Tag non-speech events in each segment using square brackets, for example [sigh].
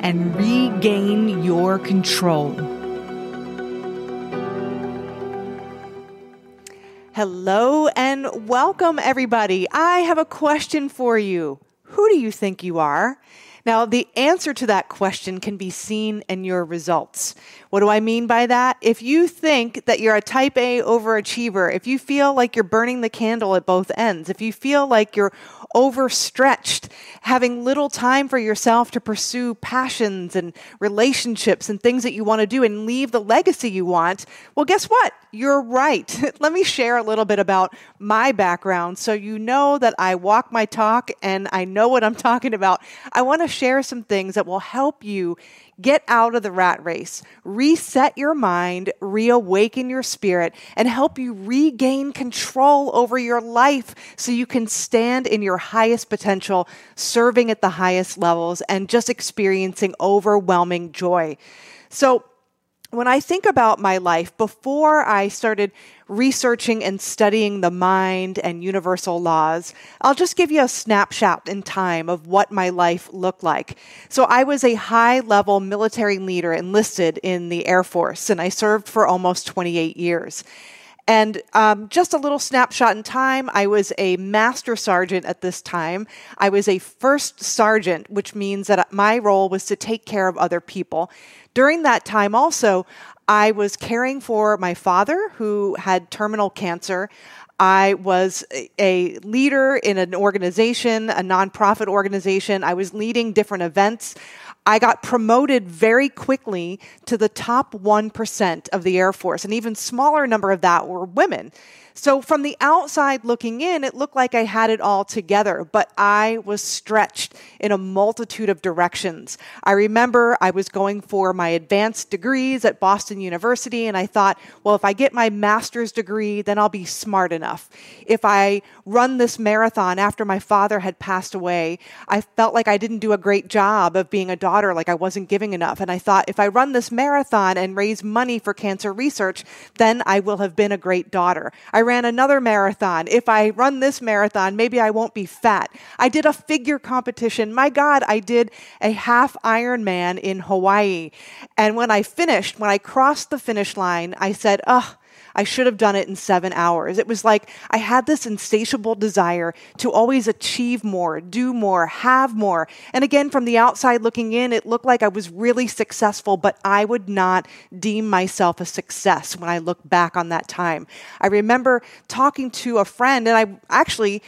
and regain your control. Hello and welcome, everybody. I have a question for you. Who do you think you are? Now, the answer to that question can be seen in your results. What do I mean by that? If you think that you're a type A overachiever, if you feel like you're burning the candle at both ends, if you feel like you're overstretched, having little time for yourself to pursue passions and relationships and things that you want to do and leave the legacy you want, well, guess what? You're right. [laughs] Let me share a little bit about my background so you know that I walk my talk and I know what I'm talking about. I want to share some things that will help you Get out of the rat race, reset your mind, reawaken your spirit, and help you regain control over your life so you can stand in your highest potential, serving at the highest levels, and just experiencing overwhelming joy. So, when I think about my life, before I started researching and studying the mind and universal laws, I'll just give you a snapshot in time of what my life looked like. So I was a high level military leader enlisted in the Air Force, and I served for almost 28 years. And um, just a little snapshot in time, I was a master sergeant at this time. I was a first sergeant, which means that my role was to take care of other people. During that time, also, I was caring for my father who had terminal cancer. I was a leader in an organization, a nonprofit organization. I was leading different events. I got promoted very quickly to the top 1% of the Air Force. An even smaller number of that were women. So from the outside looking in, it looked like I had it all together, but I was stretched in a multitude of directions. I remember I was going for my advanced degrees at Boston University, and I thought, well, if I get my master's degree, then I'll be smart enough. If I run this marathon after my father had passed away, I felt like I didn't do a great job of being a daughter, like I wasn't giving enough. And I thought, if I run this marathon and raise money for cancer research, then I will have been a great daughter. I ran another marathon. If I run this marathon, maybe I won't be fat. I did a figure competition. My God, I did a half Ironman in Hawaii. And when I finished, when I crossed the finish line, I said, oh, I should have done it in seven hours. It was like I had this insatiable desire to always achieve more, do more, have more. And again, from the outside looking in, it looked like I was really successful, but I would not deem myself a success when I look back on that time. I remember talking to a friend, and I actually,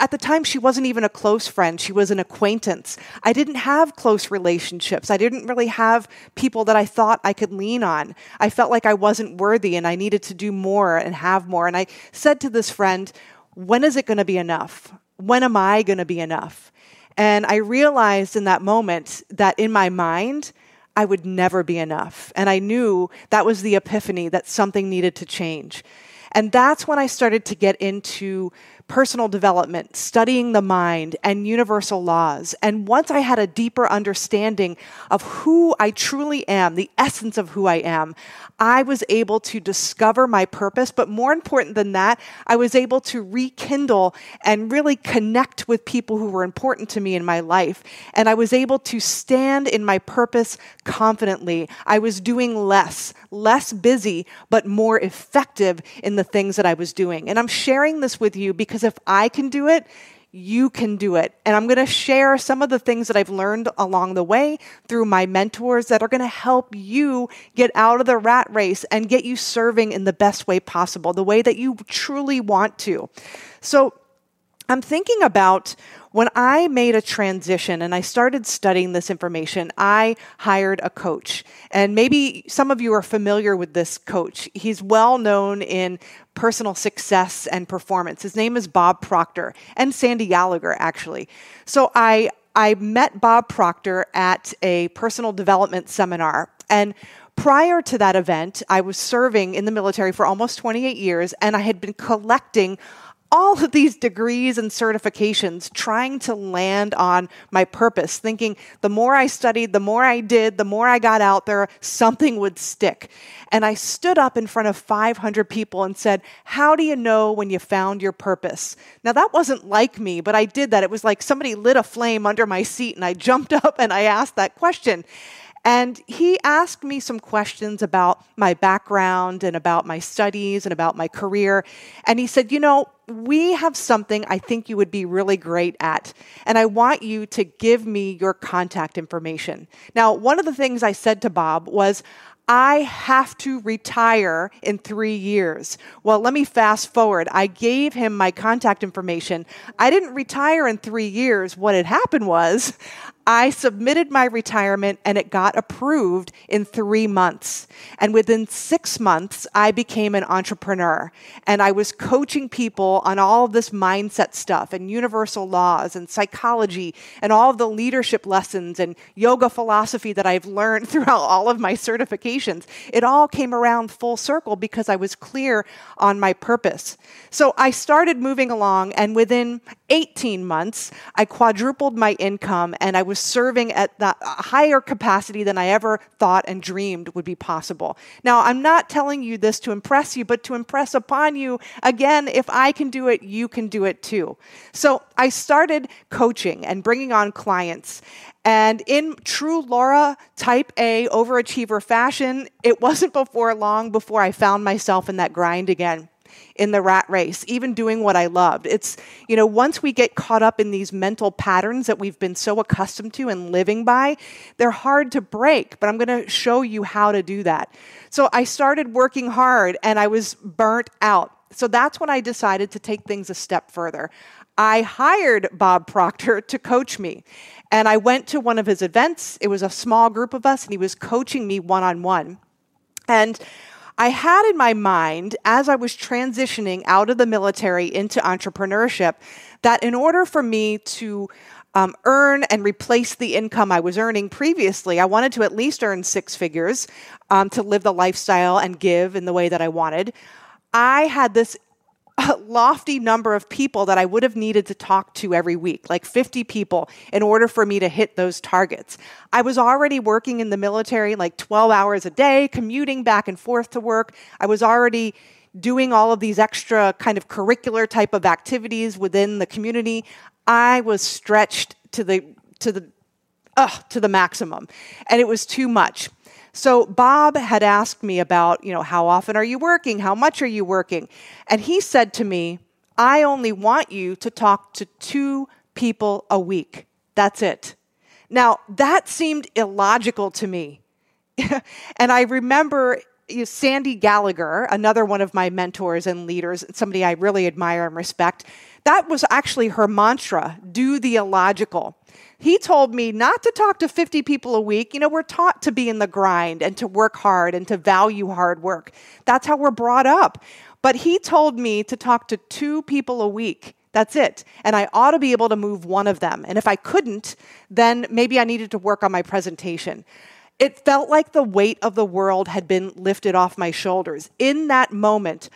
at the time, she wasn't even a close friend, she was an acquaintance. I didn't have close relationships, I didn't really have people that I thought I could lean on. I felt like I wasn't worthy and I needed to do more and have more. And I said to this friend, when is it going to be enough? When am I going to be enough? And I realized in that moment that in my mind, I would never be enough. And I knew that was the epiphany that something needed to change. And that's when I started to get into personal development, studying the mind, and universal laws. And once I had a deeper understanding of who I truly am, the essence of who I am, I was able to discover my purpose. But more important than that, I was able to rekindle and really connect with people who were important to me in my life. And I was able to stand in my purpose confidently. I was doing less, less busy, but more effective in the things that I was doing. And I'm sharing this with you because if I can do it, you can do it. And I'm going to share some of the things that I've learned along the way through my mentors that are going to help you get out of the rat race and get you serving in the best way possible, the way that you truly want to. So, I'm thinking about when I made a transition and I started studying this information, I hired a coach. And maybe some of you are familiar with this coach. He's well known in personal success and performance. His name is Bob Proctor and Sandy Gallagher, actually. So I I met Bob Proctor at a personal development seminar. And prior to that event, I was serving in the military for almost 28 years, and I had been collecting all of these degrees and certifications trying to land on my purpose, thinking the more I studied, the more I did, the more I got out there, something would stick. And I stood up in front of 500 people and said, How do you know when you found your purpose? Now, that wasn't like me, but I did that. It was like somebody lit a flame under my seat, and I jumped [laughs] up and I asked that question. And he asked me some questions about my background and about my studies and about my career. And he said, You know, we have something I think you would be really great at. And I want you to give me your contact information. Now, one of the things I said to Bob was, I have to retire in three years. Well, let me fast forward. I gave him my contact information. I didn't retire in three years. What had happened was I submitted my retirement and it got approved in three months. And within six months, I became an entrepreneur. And I was coaching people on all of this mindset stuff and universal laws and psychology and all of the leadership lessons and yoga philosophy that I've learned [laughs] throughout all of my certifications. It all came around full circle because I was clear on my purpose. So I started moving along, and within 18 months, I quadrupled my income and I was was serving at the higher capacity than I ever thought and dreamed would be possible. Now, I'm not telling you this to impress you, but to impress upon you again, if I can do it, you can do it too. So I started coaching and bringing on clients. And in true Laura type A overachiever fashion, it [laughs] wasn't before long before I found myself in that grind again in the rat race, even doing what I loved. It's, you know, once we get caught up in these mental patterns that we've been so accustomed to and living by, they're hard to break, but I'm going to show you how to do that. So I started working hard and I was burnt out. So that's when I decided to take things a step further. I hired Bob Proctor to coach me. And I went to one of his events. It was a small group of us, and he was coaching me one on one. And I had in my mind, as I was transitioning out of the military into entrepreneurship, that in order for me to um, earn and replace the income I was earning previously, I wanted to at least earn six figures um, to live the lifestyle and give in the way that I wanted. I had this lofty number of people that I would have needed to talk to every week, like 50 people, in order for me to hit those targets. I was already working in the military like 12 hours a day, commuting back and forth to work. I was already doing all of these extra kind of curricular type of activities within the community. I was stretched to the to the uh, to the maximum, and it was too much. So Bob had asked me about, you know, how often are you working? How much are you working? And he said to me, I only want you to talk to two people a week. That's it. Now, that seemed illogical to me. [laughs] and I remember Sandy Gallagher, another one of my mentors and leaders, somebody I really admire and respect, that was actually her mantra do the illogical. He told me not to talk to 50 people a week. You know, we're taught to be in the grind and to work hard and to value hard work. That's how we're brought up. But he told me to talk to two people a week. That's it. And I ought to be able to move one of them. And if I couldn't, then maybe I needed to work on my presentation. It felt like the weight of the world had been lifted off my shoulders. In that moment,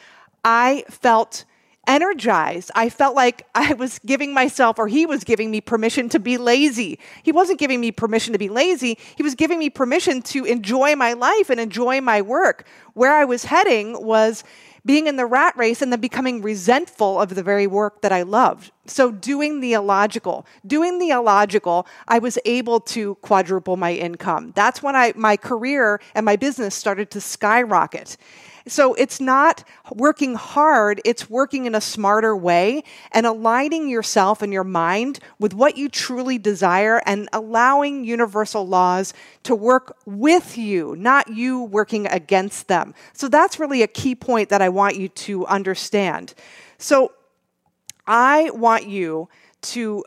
I felt energized. I felt like I was giving myself, or he was giving me permission to be lazy. He wasn't giving me permission to be lazy. He was giving me permission to enjoy my life and enjoy my work. Where I was heading was being in the rat race and then becoming resentful of the very work that I loved. So, doing the illogical, doing the illogical, I was able to quadruple my income. That's when I, my career and my business started to skyrocket. So it's not working hard, it's working in a smarter way and aligning yourself and your mind with what you truly desire and allowing universal laws to work with you, not you working against them. So that's really a key point that I want you to understand. So I want you to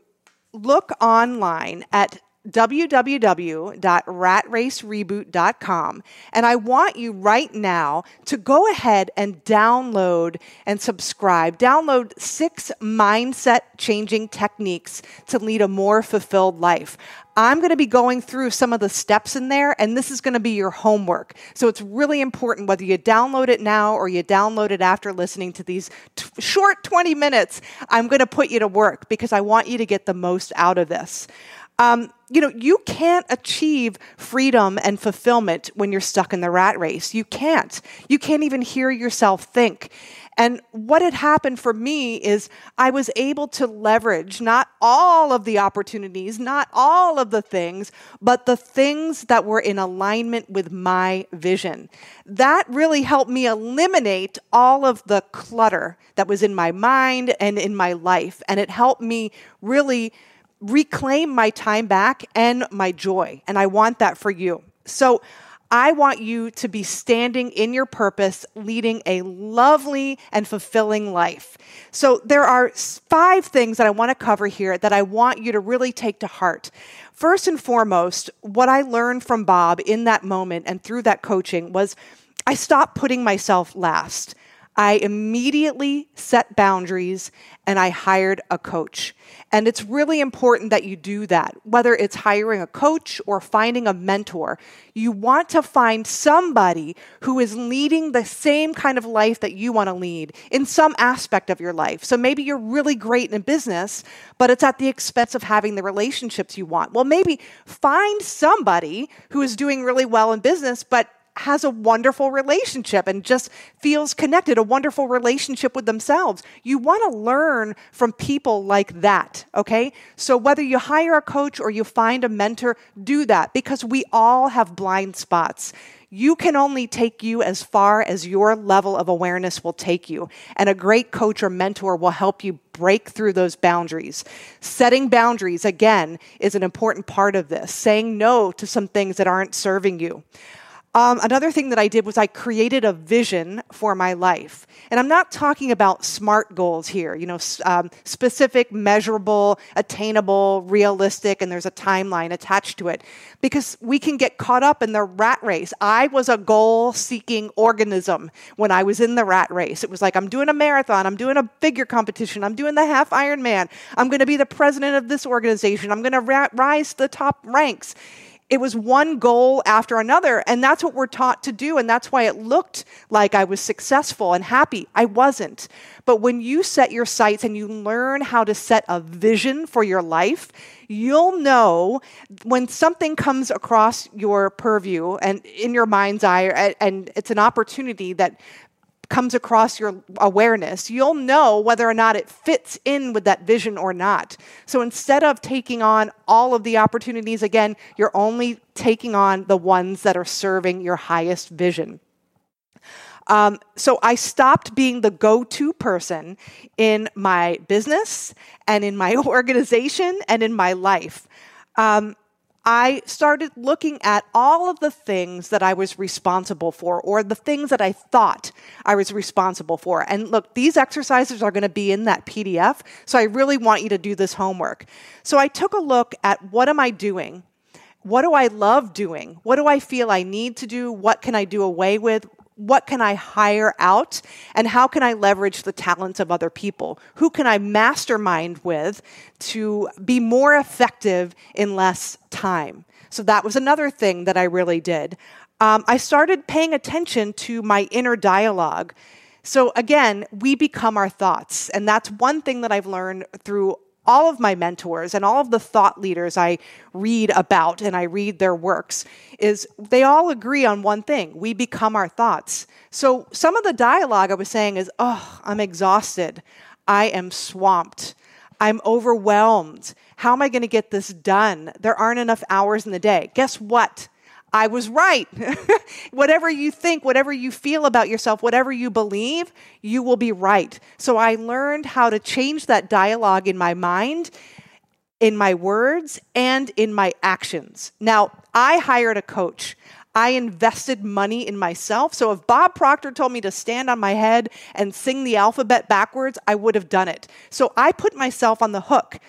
look online at www.ratracereboot.com. And I want you right now to go ahead and download and subscribe. Download six mindset changing techniques to lead a more fulfilled life. I'm going to be going through some of the steps in there, and this is going to be your homework. So it's really important whether you download it now or you download it after listening to these t- short 20 minutes. I'm going to put you to work because I want you to get the most out of this. Um, you know, you can't achieve freedom and fulfillment when you're stuck in the rat race. You can't. You can't even hear yourself think. And what had happened for me is I was able to leverage not all of the opportunities, not all of the things, but the things that were in alignment with my vision. That really helped me eliminate all of the clutter that was in my mind and in my life. And it helped me really reclaim my time back and my joy. And I want that for you. So, I want you to be standing in your purpose, leading a lovely and fulfilling life. So, there are five things that I want to cover here that I want you to really take to heart. First and foremost, what I learned from Bob in that moment and through that coaching was I stopped putting myself last. I immediately set boundaries and I hired a coach. And it's really important that you do that, whether it's hiring a coach or finding a mentor. You want to find somebody who is leading the same kind of life that you want to lead in some aspect of your life. So maybe you're really great in business, but it's at the expense of having the relationships you want. Well, maybe find somebody who is doing really well in business, but has a wonderful relationship and just feels connected, a wonderful relationship with themselves. You want to learn from people like that, okay? So whether you hire a coach or you find a mentor, do that because we all have blind spots. You can only take you as far as your level of awareness will take you. And a great coach or mentor will help you break through those boundaries. Setting boundaries, again, is an important part of this. Saying no to some things that aren't serving you. Um, another thing that I did was I created a vision for my life. And I'm not talking about smart goals here, you know, um, specific, measurable, attainable, realistic, and there's a timeline attached to it. Because we can get caught up in the rat race. I was a goal seeking organism when I was in the rat race. It was like, I'm doing a marathon, I'm doing a figure competition, I'm doing the half Ironman, I'm going to be the president of this organization, I'm going to ra- rise to the top ranks it was one goal after another. And that's what we're taught to do. And that's why it looked like I was successful and happy. I wasn't. But when you set your sights and you learn how to set a vision for your life, you'll know when something comes across your purview and in your mind's eye, and it's an opportunity that comes across your awareness, you'll know whether or not it fits in with that vision or not. So instead of taking on all of the opportunities again, you're only taking on the ones that are serving your highest vision. Um, so I stopped being the go to person in my business and in my [laughs] organization and in my life. Um, I started looking at all of the things that I was responsible for, or the things that I thought I was responsible for. And look, these exercises are going to be in that PDF, so I really want you to do this homework. So I took a look at what am I doing? What do I love doing? What do I feel I need to do? What can I do away with? What can I hire out and how can I leverage the talents of other people? Who can I mastermind with to be more effective in less time? So that was another thing that I really did. Um, I started paying attention to my inner dialogue. So again, we become our thoughts. And that's one thing that I've learned through all of my mentors and all of the thought leaders I read about and I read their works is they all agree on one thing. We become our thoughts. So some of the dialogue I was saying is, "Oh, I'm exhausted. I am swamped. I'm overwhelmed. How am I going to get this done? There aren't enough hours in the day." Guess what? I was right. [laughs] whatever you think, whatever you feel about yourself, whatever you believe, you will be right. So I learned how to change that dialogue in my mind, in my words, and in my actions. Now, I hired a coach. I invested money in myself. So if Bob Proctor told me to stand on my head and sing the alphabet backwards, I would have done it. So I put myself on the hook.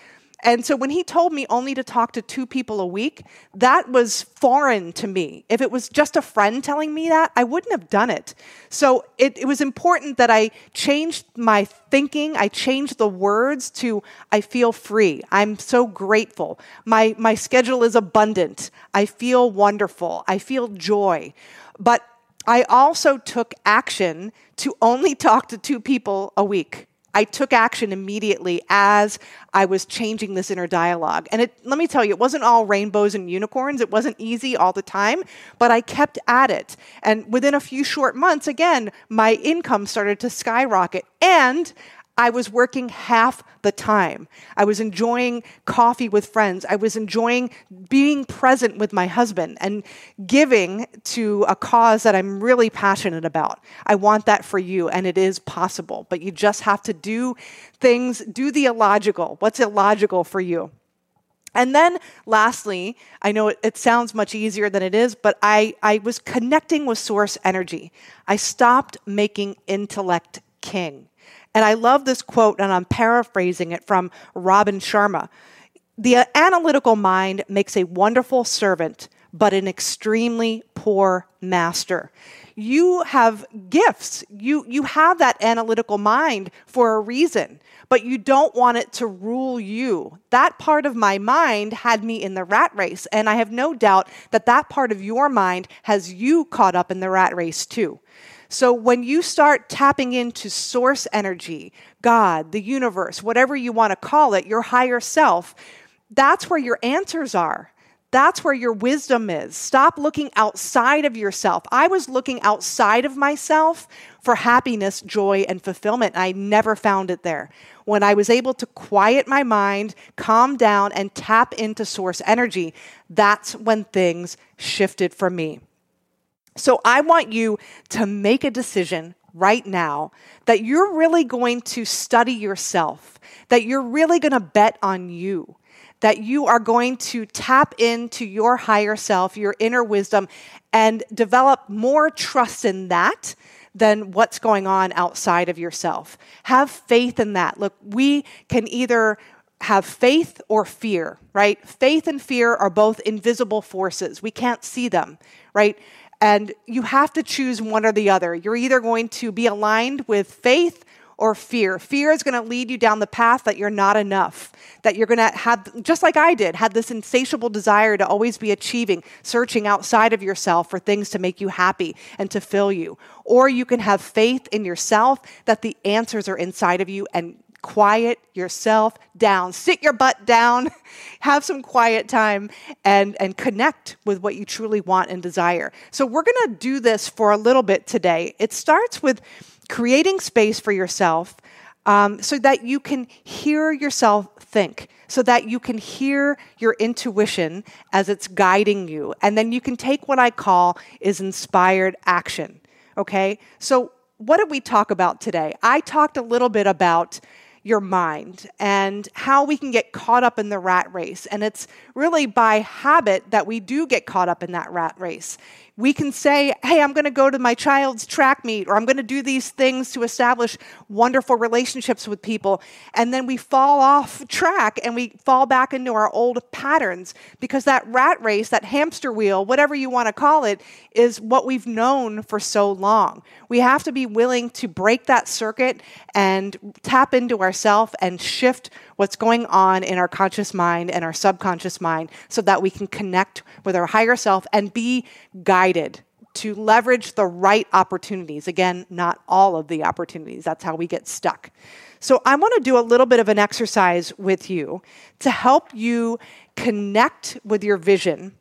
And so when he told me only to talk to two people a week, that was foreign to me. If it was just a friend telling me that, I wouldn't have done it. So it, it was important that I changed my thinking. I changed the words to I feel free. I'm so grateful. My, my schedule is abundant. I feel wonderful. I feel joy. But I also took action to only [laughs] talk to two people a week. I took action immediately as I was changing this inner dialogue. And it, let me tell you, it wasn't all rainbows and unicorns. It wasn't easy all the time, but I kept at it. And within a few short months, again, my income started to skyrocket. And I was working half the time. I was enjoying coffee with friends. I was enjoying being present with my husband and giving to a cause that I'm really passionate about. I want that for you, and it is possible, but you just have to do things, do the illogical. What's illogical for you? And then lastly, I know it, it, sounds much easier than it is, but I, I was connecting with source energy. I stopped making intellect king. And I love this quote, and I'm paraphrasing it from Robin Sharma. The uh, analytical mind makes a wonderful servant, but an extremely poor master. You have gifts. You, you have that analytical mind for a reason, but you don't want it to rule you. That part of my mind had me in the rat race, and I have no doubt that that part of your mind has you caught up in the rat race too. So when you start tapping into source energy, God, the universe, whatever you want to call it, your higher self, that's where your answers are. That's where your wisdom is. Stop looking outside of yourself. I was looking outside of myself for happiness, joy, and fulfillment. I never found it there. When I was able to quiet my mind, calm down, and tap into source energy, that's when things shifted for me. So I want you to make a decision right now that you're really going to study yourself, that you're really going to bet on you, that you are going to tap into your higher self, your inner wisdom, and develop more trust in that than what's going on outside of yourself. Have faith in that. Look, we can either have faith or fear, right? Faith and fear are both invisible forces. We can't see them, right? And you have to choose one or the other. You're either going to be aligned with faith or fear. Fear is going to lead you down the path that you're not enough, that you're going to have, just like I did, had this insatiable desire to always be achieving, searching outside of yourself for things to make you happy and to fill you. Or you can have faith in yourself that the answers are inside of you and quiet yourself down. Sit your butt down, [laughs] have some quiet time, and, and connect with what you truly want and desire. So, we're going to do this for a little bit today. It starts with creating space for yourself um, so that you can hear yourself think, so that you can hear your intuition as it's guiding you. And then you can take what I call is inspired action. Okay? So, what did we talk about today? I talked a little bit about your mind and how we can get caught up in the rat race. And it's really by habit that we do get caught up in that rat race we can say, hey, I'm going to go to my child's track meet, or I'm going to do these things to establish wonderful relationships with people. And then we fall off track and we fall back into our old patterns because that rat race, that hamster wheel, whatever you want to call it, is what we've known for so long. We have to be willing to break that circuit and tap into ourself and shift what's going on in our conscious mind and our subconscious mind so that we can connect with our higher self and be guided to leverage the right opportunities. Again, not all of the opportunities. That's how we get stuck. So, I want to do a little bit of an exercise with you to help you connect with your vision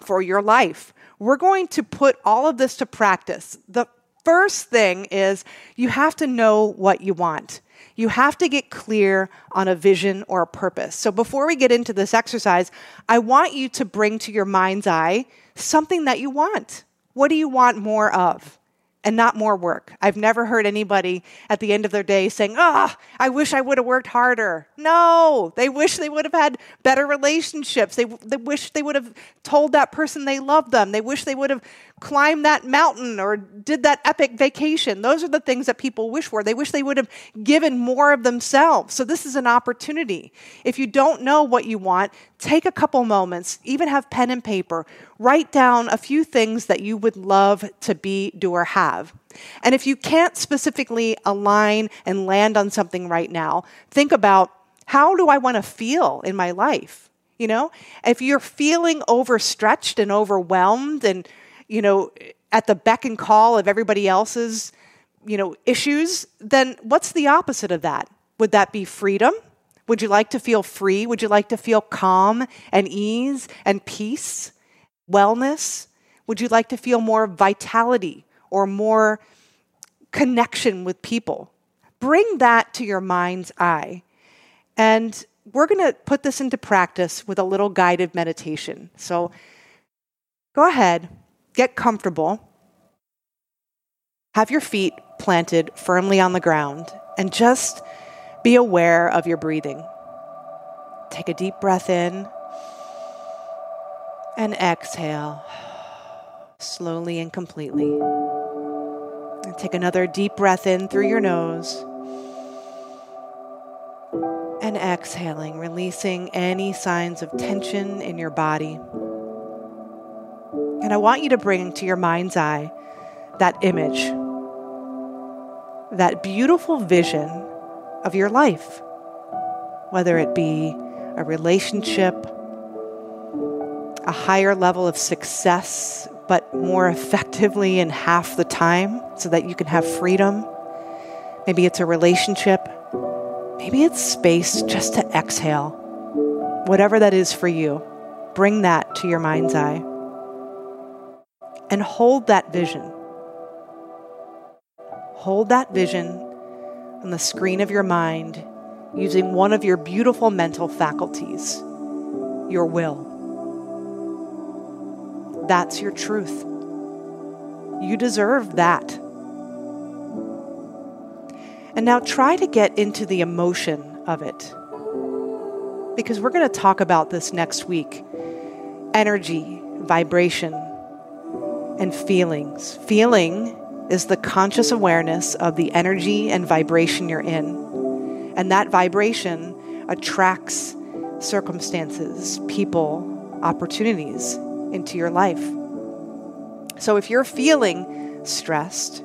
for your life. We're going to put all of this to practice. The first thing is you have to know what you want you have to get clear on a vision or a purpose. So before we get into this exercise, I want you to bring to your mind's eye something that you want. What do you want more of? And not more work. I've never heard anybody at the end of their day saying, Ah, oh, I wish I would have worked harder. No, they wish they would have had better relationships. They, they wish they would have told that person they loved them. They wish they would have climbed that mountain or did that epic vacation. Those are the things that people wish for. They wish they would have given more of themselves. So, this is an opportunity. If you don't know what you want, take a couple moments, even have pen and paper, write down a few things that you would love to be, do, or have. And if you can't specifically align and land on something right now, think about how do I want to feel in my life? You know, if you're feeling overstretched and overwhelmed and you know, at the beck and call of everybody else's, you know, issues, then what's the opposite of that? Would that be freedom? Would you like to feel free? Would you like to feel calm and ease and peace, wellness? Would you like to feel more vitality or more connection with people? Bring that to your mind's eye. And we're going to put this into practice with a little guided meditation. So go ahead, get comfortable, have your feet planted firmly on the ground, and just be aware of your breathing. Take a deep breath in and exhale slowly and completely. And take another deep breath in through your nose and exhaling, releasing any signs of tension in your body. And I want you to bring to your mind's eye that image, that beautiful vision of your life, whether it be a relationship, a higher level of success, but more effectively in half the time so that you can have freedom. Maybe it's a relationship. Maybe it's space just to exhale. Whatever that is for you, bring that to your mind's eye and hold that vision. Hold that vision on the screen of your mind using one of your beautiful mental faculties, your will. That's your truth. You deserve that. And now try to get into the emotion of it. Because we're going to talk about this next week energy, vibration, and feelings. Feeling is the conscious awareness of the energy and vibration you're in. And that vibration attracts circumstances, people, opportunities into your life. So if you're feeling stressed,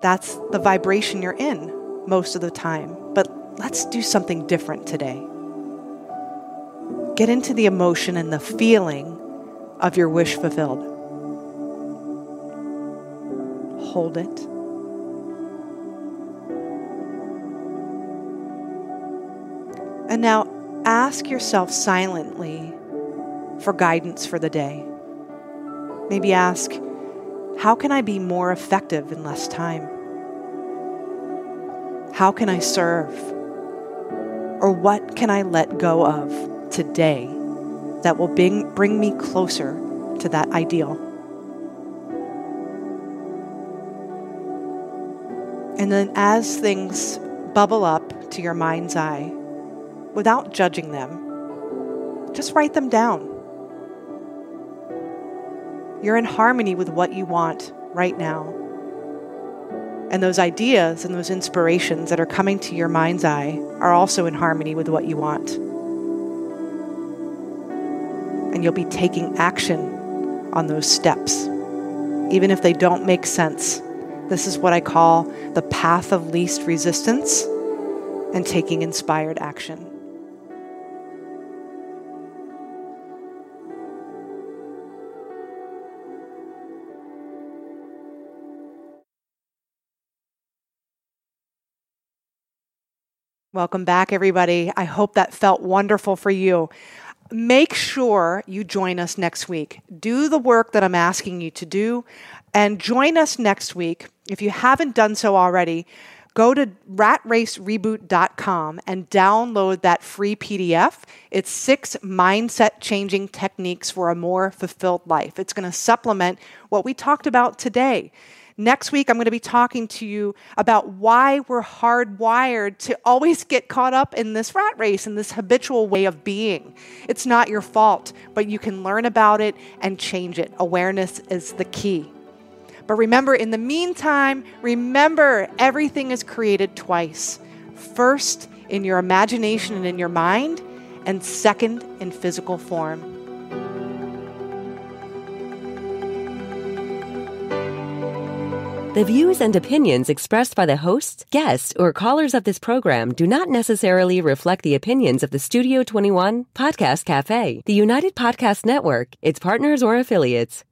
that's the vibration you're in most of the time. But let's do something different today. Get into the emotion and the feeling of your wish fulfilled. Hold it. And now ask yourself silently for guidance for the day. Maybe ask, how can I be more effective in less time? How can I serve? Or what can I let go of today that will bring, bring me closer to that ideal? And then as things bubble up to your mind's eye, without judging them, just write them down. You're in harmony with what you want right now. And those ideas and those inspirations that are coming to your mind's eye are also in harmony with what you want. And you'll be taking action on those steps, even if they don't make sense this is what I call the path of least resistance and taking inspired action. Welcome back, everybody. I hope that felt wonderful for you. Make sure you join us next week. Do the work that I'm asking you to do. And join us next week. If you haven't done so already, go to ratracereboot.com and download that free PDF. It's six mindset changing techniques for a more fulfilled life. It's going to supplement what we talked about today. Next week, I'm going to be talking to you about why we're hardwired to always get caught up in this rat race and this habitual way of being. It's not your fault, but you can learn about it and change it. Awareness is the key. But remember, in the meantime, remember everything is created twice first in your imagination and in your mind, and second in physical form. The views and opinions expressed by the hosts, guests, or callers of this program do not necessarily reflect the opinions of the Studio 21 Podcast Cafe, the United Podcast Network, its partners, or affiliates.